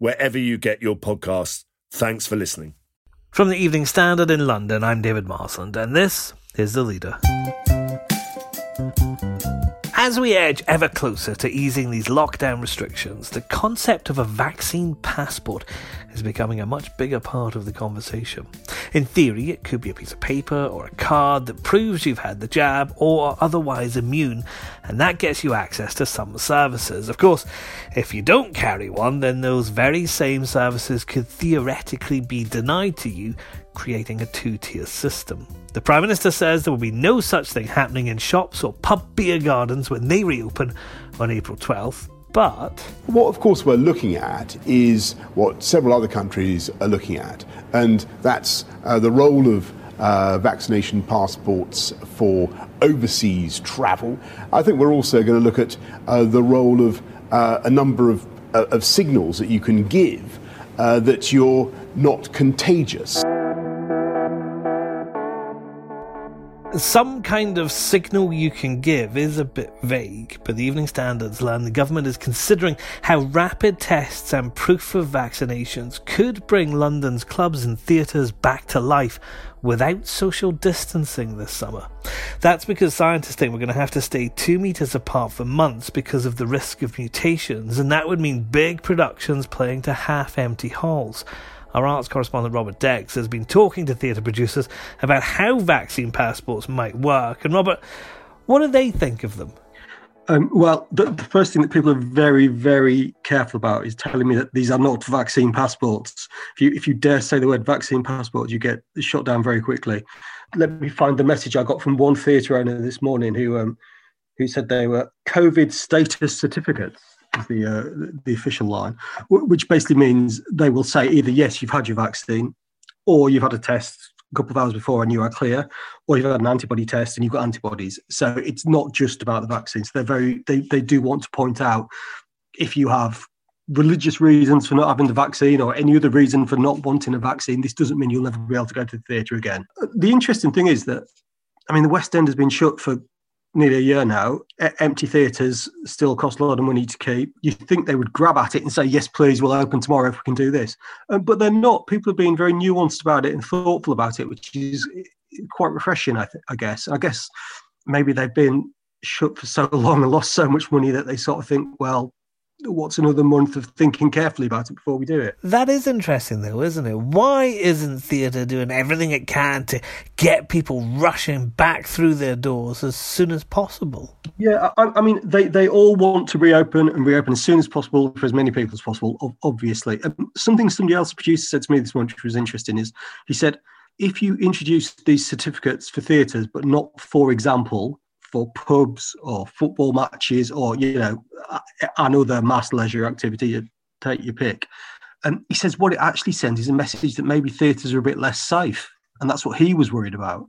wherever you get your podcasts. Thanks for listening. From the Evening Standard in London, I'm David Marsland, and this is The Leader. As we edge ever closer to easing these lockdown restrictions, the concept of a vaccine passport is becoming a much bigger part of the conversation. In theory, it could be a piece of paper or a card that proves you've had the jab or are otherwise immune, and that gets you access to some services. Of course, if you don't carry one, then those very same services could theoretically be denied to you, creating a two tier system. The Prime Minister says there will be no such thing happening in shops or pub beer gardens when they reopen on April 12th. But. What, of course, we're looking at is what several other countries are looking at, and that's uh, the role of uh, vaccination passports for overseas travel. I think we're also going to look at uh, the role of uh, a number of, uh, of signals that you can give uh, that you're not contagious. Some kind of signal you can give is a bit vague, but the Evening Standards learn the government is considering how rapid tests and proof of vaccinations could bring London's clubs and theatres back to life without social distancing this summer. That's because scientists think we're going to have to stay two metres apart for months because of the risk of mutations, and that would mean big productions playing to half empty halls. Our arts correspondent Robert Dex has been talking to theatre producers about how vaccine passports might work. And Robert, what do they think of them? Um, well, the, the, first thing that people are very, very careful about is telling me that these are not vaccine passports. If you if you dare say the word vaccine passport, you get shot down very quickly. Let me find the message I got from one theatre owner this morning who um, who said they were COVID status certificates is the uh, the official line, which basically means they will say either yes, you've had your vaccine, or you've had a test a couple of hours before and you are clear, or you've had an antibody test and you've got antibodies. So it's not just about the vaccines. They're very they they do want to point out if you have religious reasons for not having the vaccine or any other reason for not wanting a vaccine, this doesn't mean you'll never be able to go to the theatre again. The interesting thing is that, I mean, the West End has been shut for nearly a year now. empty theatres still cost a lot of money to keep. You think they would grab at it and say, "Yes, please, we'll open tomorrow if we can do this," um, but they're not. People are being very nuanced about it and thoughtful about it, which is quite refreshing. I, th- I guess. I guess maybe they've been shut for so long and lost so much money that they sort of think, well, what's another month of thinking carefully about it before we do it? That is interesting, though, isn't it? Why isn't theatre doing everything it can to get people rushing back through their doors as soon as possible? Yeah, I, I mean, they, they all want to reopen and reopen as soon as possible for as many people as possible, obviously. Um, something somebody else, producer, said to me this morning, which was interesting, is he said, if you introduce these certificates for theatres, but not, for example, for pubs or football matches or you know another mass leisure activity you take your pick. And he says what it actually sends is a message that maybe theatres are a bit less safe and that's what he was worried about.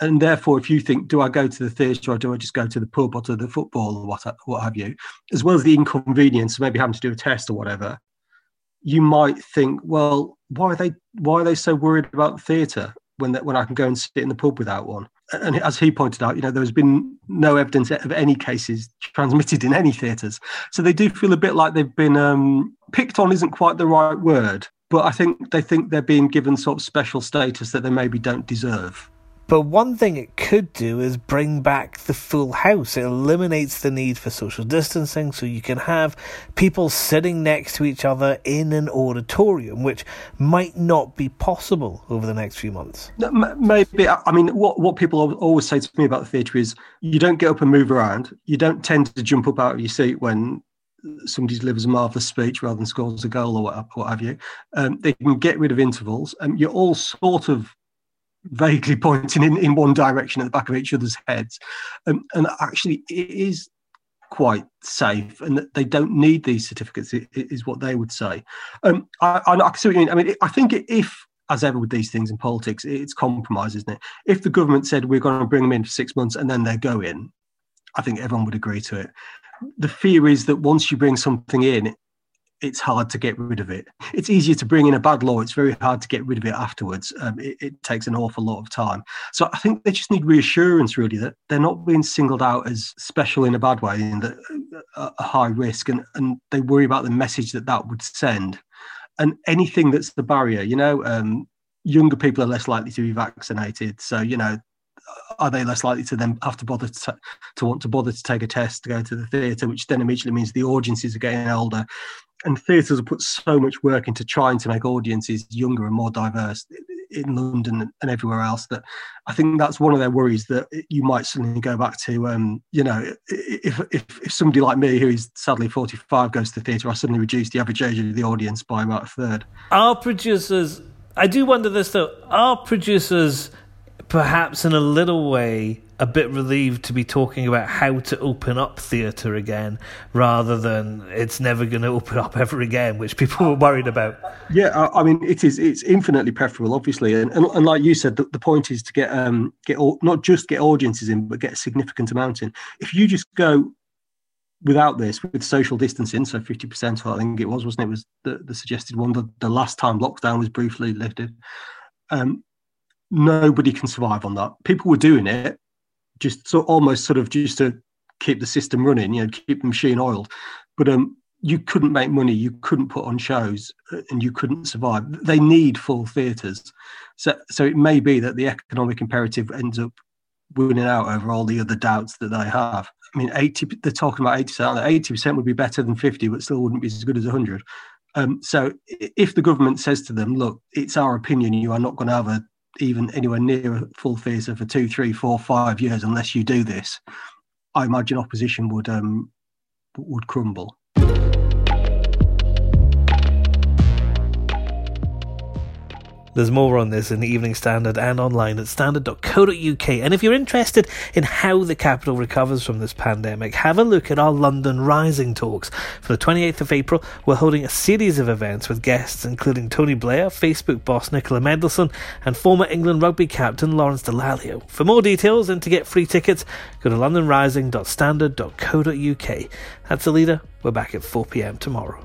And therefore if you think do i go to the theatre or do i just go to the pub or to the football or what, what have you as well as the inconvenience of maybe having to do a test or whatever you might think well why are they why are they so worried about the theatre when when i can go and sit in the pub without one and as he pointed out, you know, there's been no evidence of any cases transmitted in any theatres. So they do feel a bit like they've been um, picked on, isn't quite the right word, but I think they think they're being given sort of special status that they maybe don't deserve. But one thing it could do is bring back the full house. It eliminates the need for social distancing, so you can have people sitting next to each other in an auditorium, which might not be possible over the next few months. Maybe. I mean, what, what people always say to me about the theatre is you don't get up and move around. You don't tend to jump up out of your seat when somebody delivers a marvelous speech rather than scores a goal or what, what have you. Um, they can get rid of intervals. Um, you're all sort of vaguely pointing in, in one direction at the back of each other's heads. Um, and actually, it is quite safe and that they don't need these certificates is what they would say. Um, I, I, I see what you mean. I mean, I think if, as ever with these things in politics, it's compromise, isn't it? If the government said we're going to bring them in for six months and then they go in, I think everyone would agree to it. The fear is that once you bring something in, it's hard to get rid of it. It's easier to bring in a bad law. It's very hard to get rid of it afterwards. Um, it, it, takes an awful lot of time. So I think they just need reassurance, really, that they're not being singled out as special in a bad way and that uh, a high risk, and, and they worry about the message that that would send. And anything that's the barrier, you know, um, younger people are less likely to be vaccinated. So, you know, are they less likely to then have to bother to, to want to bother to take a test to go to the theatre, which then immediately means the audiences are getting older and theatres have put so much work into trying to make audiences younger and more diverse in London and everywhere else that I think that's one of their worries that you might suddenly go back to. Um, you know, if, if, if somebody like me, who is sadly 45, goes to the theatre, I suddenly reduce the average age of the audience by about a third. Our producers, I do wonder this though, are producers perhaps in a little way a bit relieved to be talking about how to open up theatre again rather than it's never going to open up ever again, which people were worried about. Yeah, I, I mean, it is. It's infinitely preferable, obviously, and, and, and like you said, the, the, point is to get um get not just get audiences in, but get a significant amount in. If you just go without this with social distancing, so fifty percent, I think it was, wasn't it? Was the, the suggested one the, the last time lockdown was briefly lifted. Um, nobody can survive on that. People were doing it just so almost sort of just to keep the system running, you know, keep the machine oiled. But um, you couldn't make money, you couldn't put on shows, uh, and you couldn't survive. They need full theatres, so so it may be that the economic imperative ends up winning out over all the other doubts that they have. I mean, eighty they're talking about eighty percent. Eighty percent would be better than fifty, but still wouldn't be as good as hundred. Um, so if the government says to them, "Look, it's our opinion, you are not going to have a even anywhere near a full theatre for two, three, four, five years unless you do this, I imagine opposition would um, would crumble. There's more on this in the Evening Standard and online at standard.co.uk. And if you're interested in how the capital recovers from this pandemic, have a look at our London Rising talks. For the 28th of April, we're holding a series of events with guests including Tony Blair, Facebook boss Nicola Mendelsohn, and former England rugby captain Lawrence Dallaglio. For more details and to get free tickets, go to londonrising.standard.co.uk. That's the leader. We're back at 4pm tomorrow.